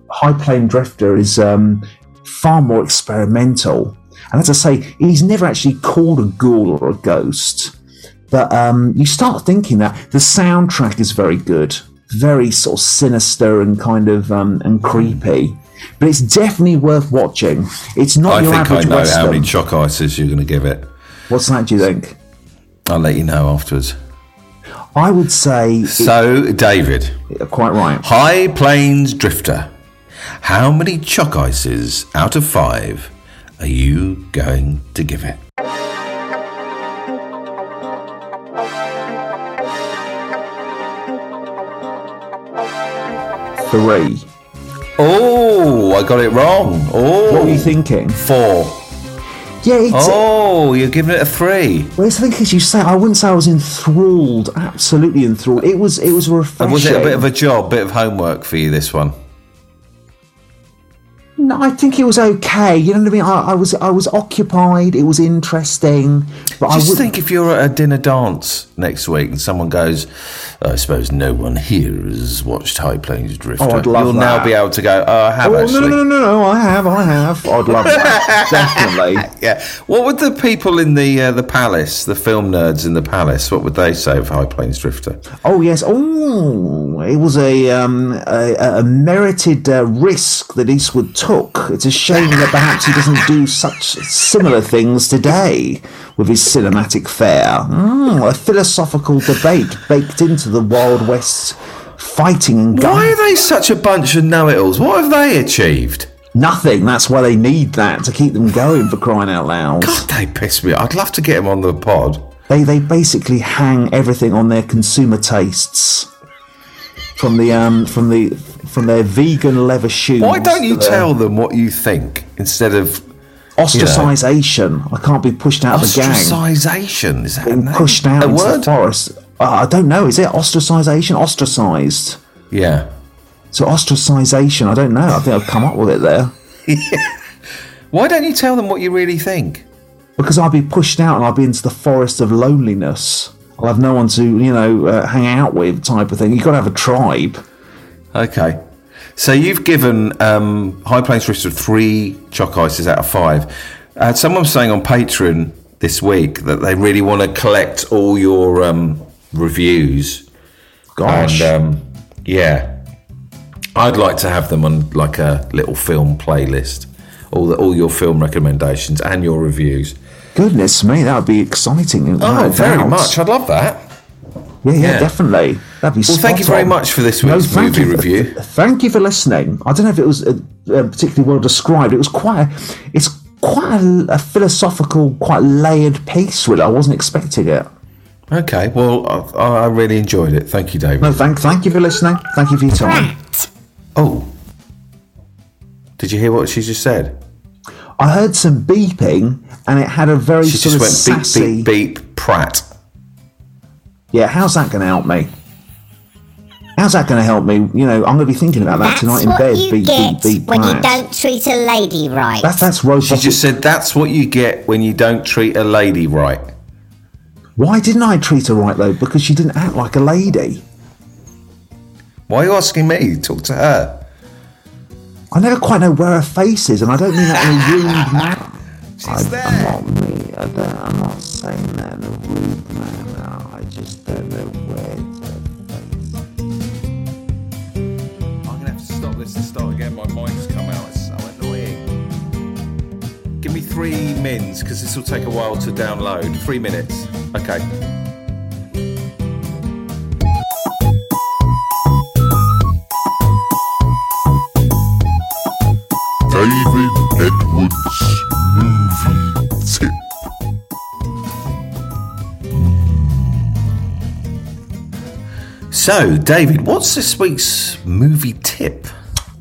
High Plains Drifter is um, far more experimental. And as I say, he's never actually called a ghoul or a ghost. But um, you start thinking that the soundtrack is very good, very sort of sinister and kind of um, and creepy. But it's definitely worth watching. It's not I your think I average know western. how many chalk ices you're going to give it. What's that? Do you think? I'll let you know afterwards. I would say So, David, quite right. High Plains Drifter. How many chalk ices out of five are you going to give it? Three. Oh, I got it wrong. Oh, What were you thinking? Four. Yeah, it's. Oh, you're giving it a three. Well, it's the thing is, you say I wouldn't say I was enthralled. Absolutely enthralled. It was. It was refreshing. And was it a bit of a job, bit of homework for you, this one? No, I think it was okay. You know what I mean? I, I was. I was occupied. It was interesting, but I Just would. think if you're at a dinner dance next week and someone goes, I suppose no one here has watched High Plains Drifter. Oh, I'd love You'll now be able to go, oh, I have Oh, no, actually. no, no, no, no! I have, I have. I'd love that. Definitely. Yeah. What would the people in the uh, the palace, the film nerds in the palace, what would they say of High Plains Drifter? Oh yes. Oh, it was a um, a, a merited uh, risk that Eastwood took took. It's a shame that perhaps he doesn't do such similar things today with his cinematic fare. Mm, a philosophical debate baked into the Wild West fighting and gun. Why are they such a bunch of know-it-alls? What have they achieved? Nothing. That's why they need that to keep them going for crying out loud. God, they piss me. I'd love to get them on the pod. They they basically hang everything on their consumer tastes. From the um from the from their vegan leather shoes. Why don't you tell them what you think instead of ostracization? I can't be pushed out of the gang. ostracization? Is that Being pushed out a into word? the forest. Uh, I don't know. Is it ostracization? Ostracized. Yeah. So ostracization. I don't know. I think I've come up with it there. Why don't you tell them what you really think? because I'll be pushed out and I'll be into the forest of loneliness. I'll have no one to, you know, uh, hang out with, type of thing. You've got to have a tribe. Okay. So you've given um, High Plains Bristol three chalk ices out of five. Uh, someone was saying on Patreon this week that they really want to collect all your um, reviews. Gosh. And um, yeah, I'd like to have them on like a little film playlist. All the, all your film recommendations and your reviews. Goodness me, that would be exciting. Oh, very doubt. much. I'd love that. Yeah, yeah, Yeah. definitely. That'd be Well, thank you spot very on. much for this week's thank movie you- review. Thank you for listening. I don't know if it was uh, uh, particularly well described. It was quite. A, it's quite a, a philosophical, quite layered piece. Really, I wasn't expecting it. Okay, well, I, I really enjoyed it. Thank you, David. No, thank, thank you for listening. Thank you for your time. Oh, did you hear what she just said? I heard some beeping, and it had a very She sort just of went sassy. beep, beep, beep, Pratt. Yeah, how's that going to help me? How's that going to help me? You know, I'm going to be thinking about that That's tonight in what bed. you beep, get beep, beep, when you don't treat a lady right. That's that's robotic. She just said that's what you get when you don't treat a lady right. Why didn't I treat her right though? Because she didn't act like a lady. Why are you asking me? Talk to her. I never quite know where her face is, and I don't mean that in a rude manner. She's there. I'm not me. I don't, I'm not saying that in a rude manner. I just don't know where her I'm gonna have to stop this and start again. My mic's come out. It's so annoying. Give me three mins because this will take a while to download. Three minutes. Okay. David Edwards movie tip. So, David, what's this week's movie tip?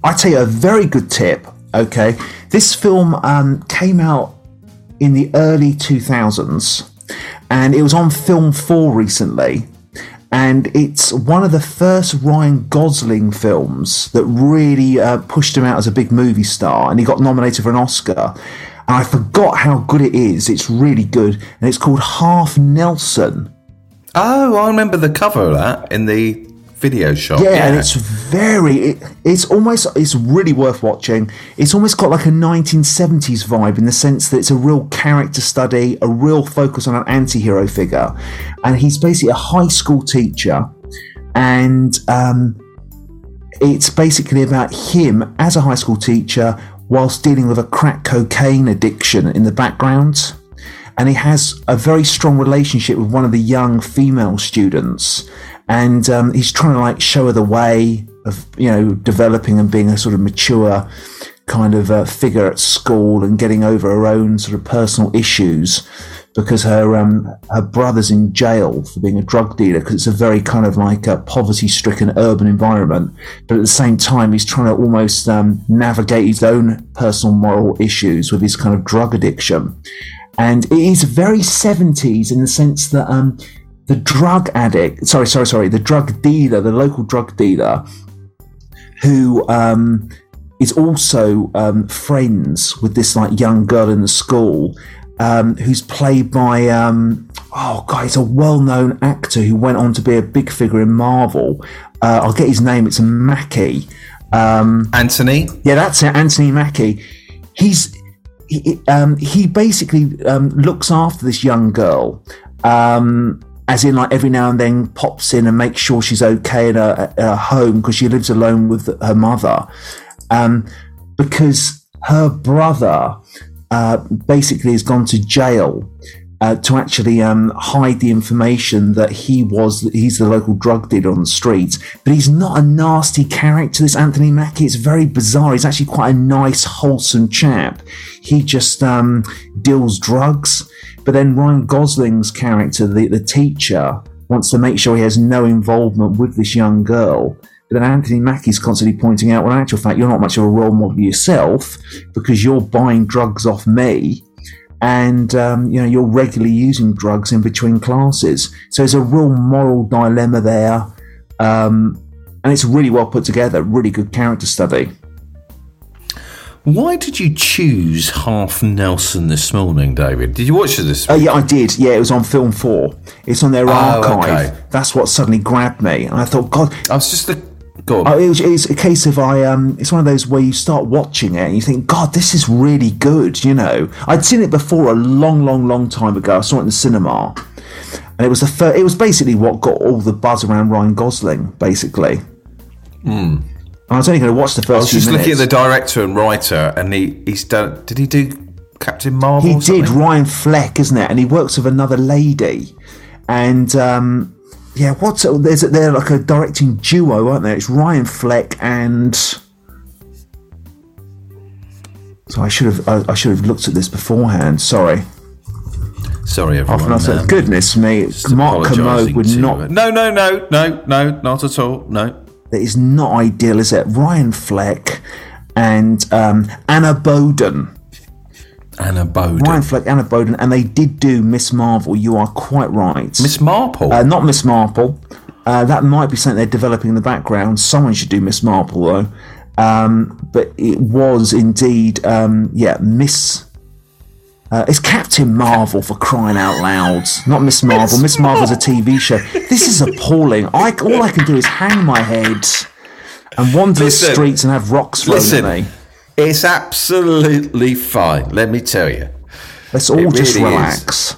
I tell you a very good tip. Okay, this film um, came out in the early 2000s, and it was on Film Four recently. And it's one of the first Ryan Gosling films that really uh, pushed him out as a big movie star, and he got nominated for an Oscar. And I forgot how good it is. It's really good, and it's called Half Nelson. Oh, I remember the cover of that in the video shop. Yeah, and it's very. It, it's almost. It's really worth watching. It's almost got like a 1970s vibe in the sense that it's a real character study, a real focus on an anti-hero figure, and he's basically a high school teacher, and um, it's basically about him as a high school teacher whilst dealing with a crack cocaine addiction in the background. And he has a very strong relationship with one of the young female students. And um, he's trying to like show her the way of, you know, developing and being a sort of mature kind of uh, figure at school and getting over her own sort of personal issues because her um, her brother's in jail for being a drug dealer because it's a very kind of like a poverty stricken urban environment. But at the same time, he's trying to almost um, navigate his own personal moral issues with his kind of drug addiction. And it is very 70s in the sense that um, the drug addict, sorry, sorry, sorry, the drug dealer, the local drug dealer, who um, is also um, friends with this like young girl in the school, um, who's played by um, oh god, he's a well-known actor who went on to be a big figure in Marvel. Uh, I'll get his name. It's Mackie. Um, Anthony. yeah, that's it, Anthony Mackie. He's he, um, he basically um, looks after this young girl, um, as in like every now and then pops in and makes sure she's okay at her, her home because she lives alone with her mother, um, because her brother uh, basically has gone to jail uh, to actually um, hide the information that he was he's the local drug dealer on the street. But he's not a nasty character. This Anthony Mackie. It's very bizarre. He's actually quite a nice, wholesome chap. He just um, deals drugs. But then Ryan Gosling's character, the, the teacher, wants to make sure he has no involvement with this young girl. But then Anthony Mackie's constantly pointing out, well, in actual fact, you're not much of a role model yourself because you're buying drugs off me and um, you know you're regularly using drugs in between classes. So there's a real moral dilemma there, um, and it's really well put together. Really good character study. Why did you choose Half Nelson this morning, David? Did you watch it this? Uh, yeah, I did. Yeah, it was on Film Four. It's on their Oh, archive. okay. That's what suddenly grabbed me, and I thought, God, I was just a. Go on. Oh, it was, it's a case of I um it's one of those where you start watching it and you think God this is really good you know I'd seen it before a long long long time ago I saw it in the cinema and it was the first, it was basically what got all the buzz around Ryan Gosling basically and I was only going to watch the Hmm. I first was just minutes looking at the director and writer, and he he's done. Did he do Captain Marvel? he did? Ryan Fleck isn't it and he works with another lady and um yeah what's it, there's they're like a directing duo aren't they it's Ryan Fleck and so I should have I, I should have looked at this beforehand sorry Sorry, everyone. an hour. um, Goodness me, Mark apologising would not. No, no, no, no, no, not at all. No. That is not ideal, is it? Ryan Fleck and um, Anna Boden. Anna Boden. Ryan Fleck, Anna Boden, and they did do Miss Marvel. You are quite right. Miss Marple. Uh, not Miss Marple. Uh, that might be something they're developing in the background. Someone should do Miss Marple though. Um, but it was indeed, um, yeah, Miss. Uh, it's Captain Marvel for crying out loud, not Miss Marvel. Miss Marvel's a TV show. This is appalling. I all I can do is hang my head and wander Listen, the streets and have rocks thrown Listen, at me. It's absolutely fine. Let me tell you. Let's all It just really is. relax.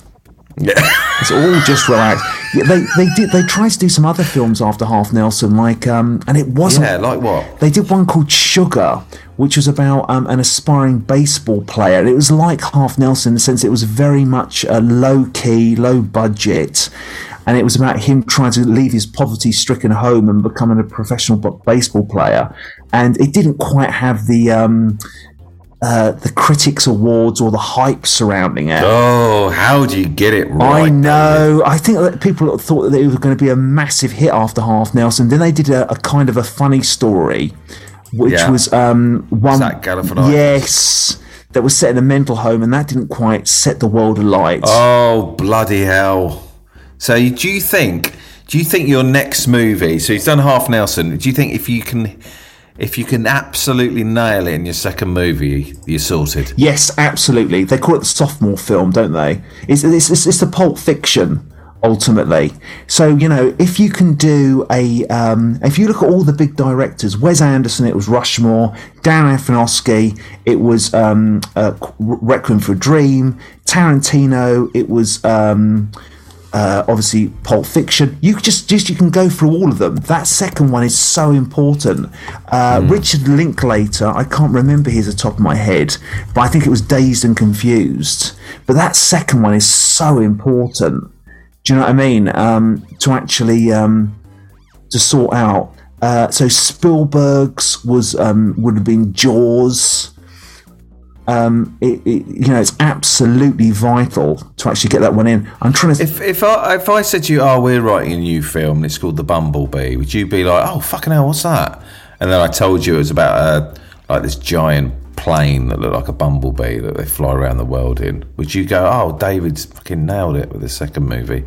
Yeah. It's all just relax. Yeah, they they did they tried to do some other films after Half Nelson, like um, and it wasn't. Yeah, like what? They did one called Sugar, which was about um, an aspiring baseball player. And it was like Half Nelson in the sense it was very much a low key, low budget. And it was about him trying to leave his poverty stricken home and becoming a professional baseball player. And it didn't quite have the. Um, uh, the critics awards or the hype surrounding it. Oh, how do you get it right? I know. I think that people thought that it was going to be a massive hit after Half Nelson. Then they did a, a kind of a funny story, which Yeah. was um, one. Zach Galifianakis. Yes, that was set in a mental home, and that didn't quite set the world alight. Oh bloody hell! So do you think? Do you think your next movie? So he's done Half Nelson. Do you think if you can, if you can absolutely nail it in your second movie, you're sorted? Yes, absolutely. They call it the sophomore film, don't they? It's it's, it's, it's the Pulp Fiction ultimately. So you know, if you can do a, um, if you look at all the big directors, Wes Anderson, it was Rushmore, Dan Aronofsky, it was um, uh, Requiem for a Dream, Tarantino, it was. Um, uh, obviously Pulp Fiction. You just just you can go through all of them. That second one is so important. Uh, Richard Linklater, I can't remember his at the top of my head, but I think it was Dazed and Confused. But that second one is so important. Do you know what I mean? Um, to actually um, to sort out. Uh, so Spielberg's was um, would have been Jaws. Um, it, it, you know, it's absolutely vital to actually get that one in. I'm trying to. If if I if I said to you, "Oh, we're writing a new film, and it's called The Bumblebee," would you be like, "Oh, fucking hell, what's that?" And then I told you it was about a like this giant plane that looked like a bumblebee that they fly around the world in. Would you go, "Oh, David's fucking nailed it with his second movie"?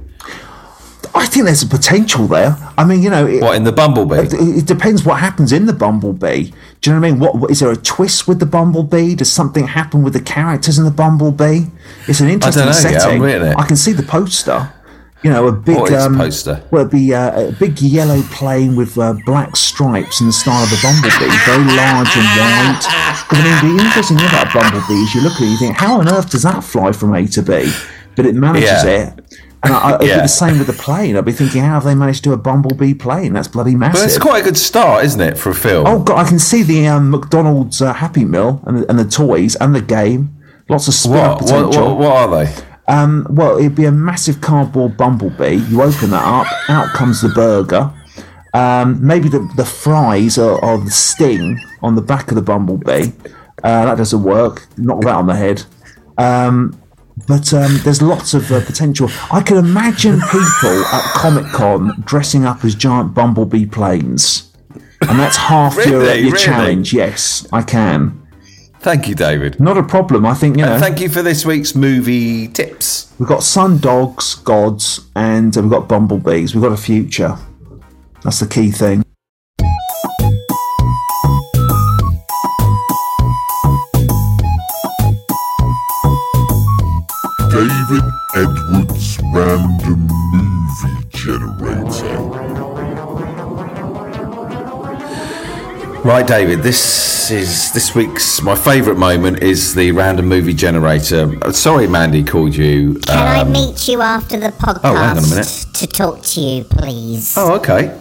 I think there's a potential there. I mean, you know, it, What in the Bumblebee? it, it depends what happens in the Bumblebee. Do you know what I mean? What, what is there a twist with the Bumblebee? Does something happen with the characters in the Bumblebee? It's an interesting know, yeah, I'm setting. it. I can see the poster. You know, a big What um, poster? Well, it'd be uh, a big yellow plane with uh, black stripes in the style of a bumblebee, very large and wide. Because I mean, the interesting thing about a bumblebee is you look at it, you think, how on earth does that fly from A to B? But it manages Yeah. it. And I, I, Yeah. be the same with the plane. I'd be thinking, how have they managed to do a Bumblebee plane? That's bloody massive. But it's quite a good start, isn't it, for a film? Oh god, I can see the um, McDonald's uh, Happy Meal and the, and the toys and the game. Lots of spin-off what, what, potential. what, what are they? Um, well, it'd be a massive cardboard bumblebee. You open that up, out comes the burger. Um, maybe the, the fries are, are the sting on the back of the bumblebee. Uh, that doesn't work. Knock that on the head. Um, but um, there's lots of uh, potential. I can imagine people at Comic Con dressing up as giant bumblebee planes. And that's half your, Really? your Really? challenge. Yes, I can. Thank you, David. Not a problem. I think, you know. And thank you for this week's movie tips. We've got sun dogs, gods, and we've got bumblebees. We've got a future. That's the key thing. Right, David. This is this week's my favourite moment is the random movie generator. Uh, Sorry, Mandy called you. Can I um, meet you after the podcast oh, hang on a minute. to talk to you, please? Oh, okay.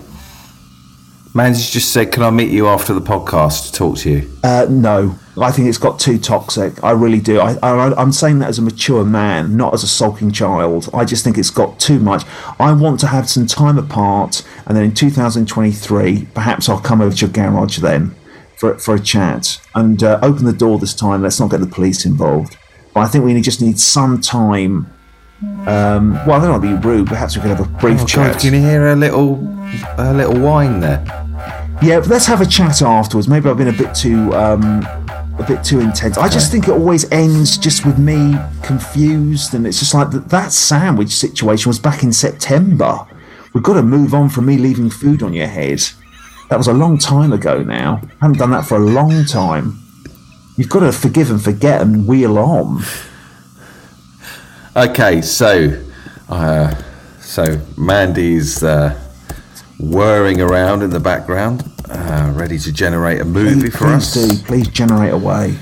Mandy's just said, "Can I meet you after the podcast to talk to you?" Uh, no, I think it's got too toxic. I really do. I, I, I'm saying that as a mature man, not as a sulking child. I just think it's got too much. I want to have some time apart, and then in 2023, perhaps I'll come over to your garage then for, for a chat and uh, open the door this time. Let's not get the police involved. But I think we just need some time. Um, well, I don't want to be rude. Perhaps we could have a brief Oh, chat. God, can you hear a little, a little whine there? Yeah, let's have a chat afterwards. Maybe I've been a bit too um, a bit too intense. I just think it always ends just with me confused, and it's just like that, that sandwich situation was back in September. We've got to move on from me leaving food on your head. That was a long time ago now. I haven't done that for a long time. You've got to forgive and forget and wheel on. Okay, so, uh, so Mandy's uh, whirring around in the background, uh, ready to generate a movie Please, for please us. do. Please generate away.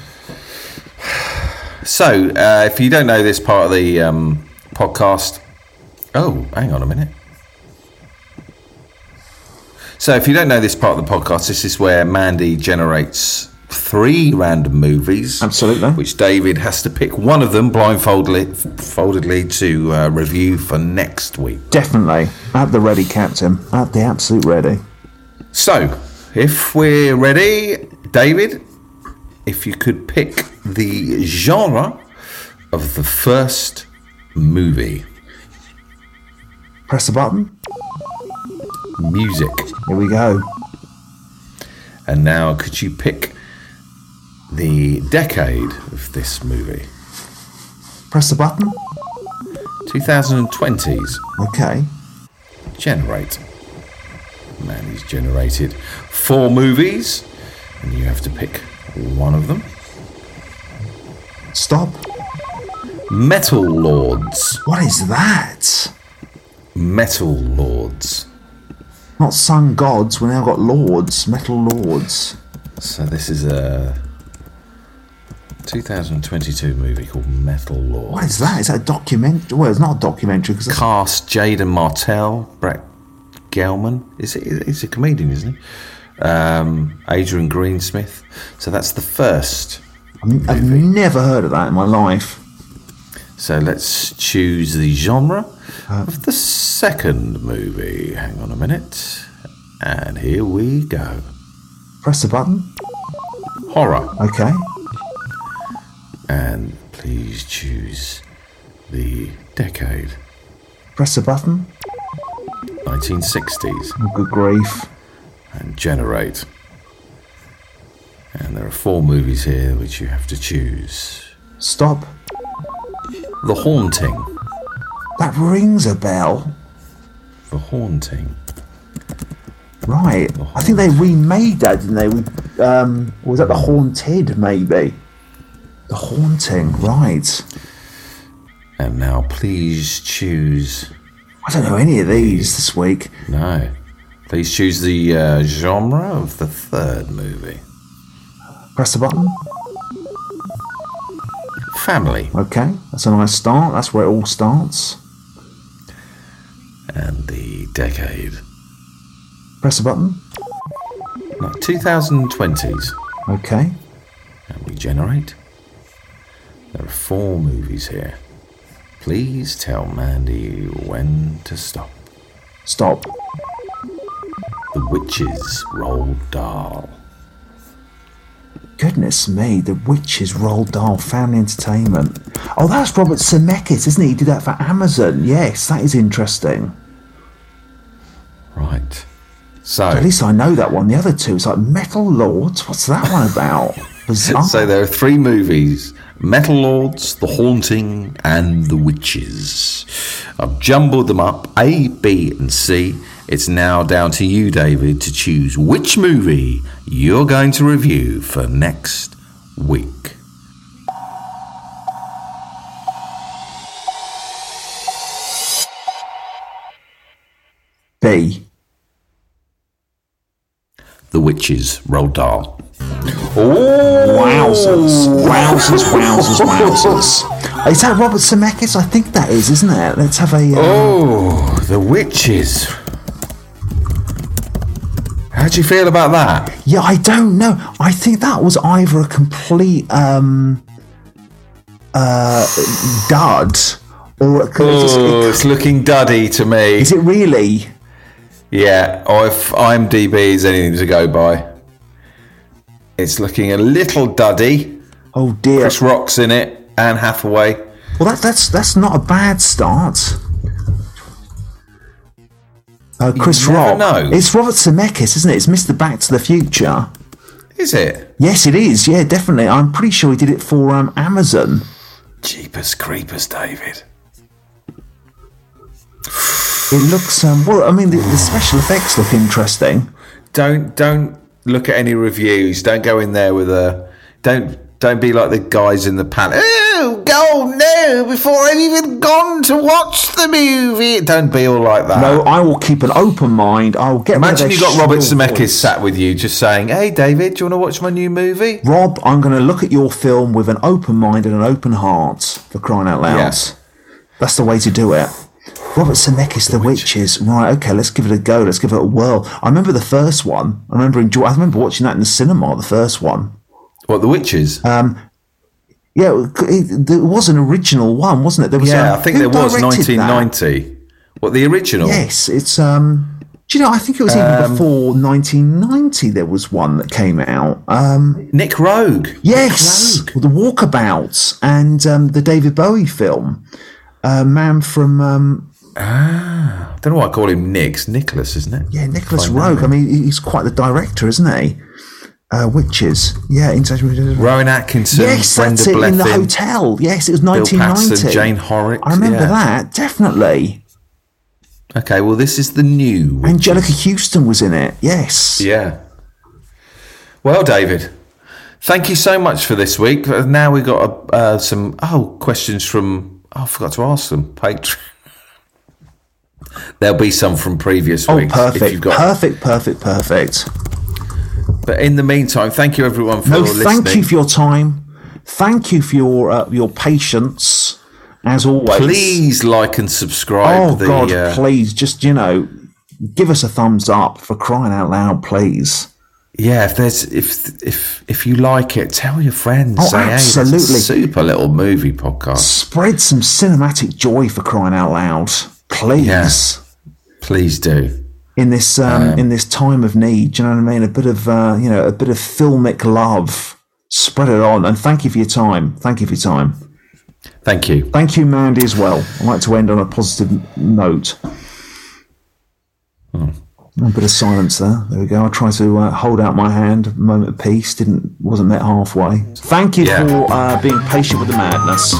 So, uh, if you don't know this part of the um, podcast, oh, hang on a minute. So, if you don't know this part of the podcast, this is where Mandy generates three random movies. Absolutely. Which David has to pick one of them blindfoldedly to uh, review for next week. Definitely. At the ready, Captain. At the absolute ready. So, if we're ready, David, if you could pick the genre of the first movie. Press the button. music. Here we go. And now, could you pick the decade of this movie? Press the button. 2020s. Okay. Generate. Man, he's generated four movies, and you have to pick one of them. Stop. Metal Lords. What is that? Metal Lords. Not sun gods. We now got lords. Metal lords. So this is a 2022 movie called Metal Lords. What is that? Is that a documentary? Well, it's not a documentary because Cast Jaeden Martell, Brett Gelman. Is it? He's a comedian, isn't he? Um, Adrian Greensmith. So that's the first. I've never heard of that in my life. So let's choose the genre of the second movie. Hang on a minute. And here we go. Press the button. Horror. Okay. And please choose the decade. Press the button. 1960s. Oh, good grief. and generate. And there are four movies here which you have to choose. Stop. The Haunting. That rings a bell. The Haunting. Right. I think they remade that, didn't they? We, um, was that the Haunted? Maybe. The Haunting. Right. And now please choose. I don't know any of these this week. No. Please choose the uh, genre of the third movie. Press the button. Family. Okay. That's a nice start. That's where it all starts. And the decade. Press the button. No, 2020s. Okay. And we generate. There are four movies here. Please tell Mandy when to stop. Stop. The Witches Roald Dahl. Goodness me, The Witches Roald Dahl Family Entertainment. Oh, that's Robert Zemeckis, isn't he? He did that for Amazon. Yes, that is interesting. Right. So, At least I know that one. The other two, it's like Metal Lords. What's that one about? Bizarre. so there are three movies Metal Lords, The Haunting, and The Witches. I've jumbled them up A, B, and C. It's now down to you, David, to choose which movie you're going to review for next week. B. The Witches Roald Dahl. Oh, wowzers. Wowzers, wowzers, wowzers. Is that Robert Zemeckis? I think that is, isn't it? Let's have a. Uh, Oh, The Witches. How do you feel about that? Yeah, I don't know. I think that was either a complete um, uh, dud or it could just- Oh, it's looking duddy to me. is it really? Yeah, or if IMDb is anything to go by. It's looking a little duddy. Oh dear. Chris Rock's in it, Anne Hathaway. Well, that, that's that's not a bad start. Uh, Chris Rock. No, It's Robert Zemeckis, isn't it? It's Mr. Back to the Future. Is it? Yes, it is. Yeah, definitely. I'm pretty sure he did it for um, Amazon. Jeepers Creepers, David. It looks um, well. I mean, the, the special effects look interesting. Don't don't look at any reviews. Don't go in there with a don't don't be like the guys in the panel. Oh, go no! Before I've even gone to watch the movie. Don't be all like that. No, I will keep an open mind. I'll get. Imagine you got Robert Zemeckis voice. sat with you, just saying, "Hey, David, do you want to watch my new movie?" Rob, I'm going to look at your film with an open mind and an open heart. For crying out loud, Yeah. that's the way to do it. Robert Zemeckis, The Witches. Right, okay, let's give it a go. Let's give it a whirl. I remember the first one. I remember enjoy. I remember watching that in the cinema. The first one. What the witches? Uh, Yeah, it, it was an original one, wasn't it? There was. yeah, um, I think there was directed that? 1990. What the original? Yes, it's um. Do you know? I think it was even Um, before 1990. There was one that came out. Um, Nic Roeg. yes, Nic Roeg. the Walkabouts and um, the David Bowie film. Uh, man from um, I don't know why I call him Nick. It's Nicholas, isn't it? yeah, Nicolas Roeg. I mean, he's quite the director, isn't he? Uh, Witches. Yeah, in Rowan Atkinson, Yes, Brenda that's it. In the hotel. Yes, it was Bill 1990. Paxton, Jane Horrocks. I remember yeah. that definitely. Okay, well, this is the new. Witches. Anjelica Huston was in it. Yes. Yeah. Well, David, thank you so much for this week. Now we've got uh, some oh questions from. Oh, I forgot to ask them. Patreon. There'll be some from previous Oh, weeks. perfect, If you've got, perfect, perfect, perfect. but in the meantime, thank you everyone for No, listening. thank you for your time. Thank you for your uh, your patience, as always. Please like and subscribe. Oh the, God, uh, please, just you know, give us a thumbs up for crying out loud, please. Yeah, if there's if if if you like it, tell your friends. Oh, Say, hey, a absolutely. super little movie podcast. Spread some cinematic joy for crying out loud, please. Yeah. Please do. In this um, in this time of need, do you know what I mean? A bit of uh, you know a bit of filmic love. Spread it on, and thank you for your time. Thank you for your time. Thank you. Thank you, Mandy, as well. I'd like to end on a positive note. Hmm. A bit of silence there. There we go. I tried to uh, hold out my hand, a moment of peace. Didn't wasn't met halfway. Thank you Yeah. for uh, being patient with the madness.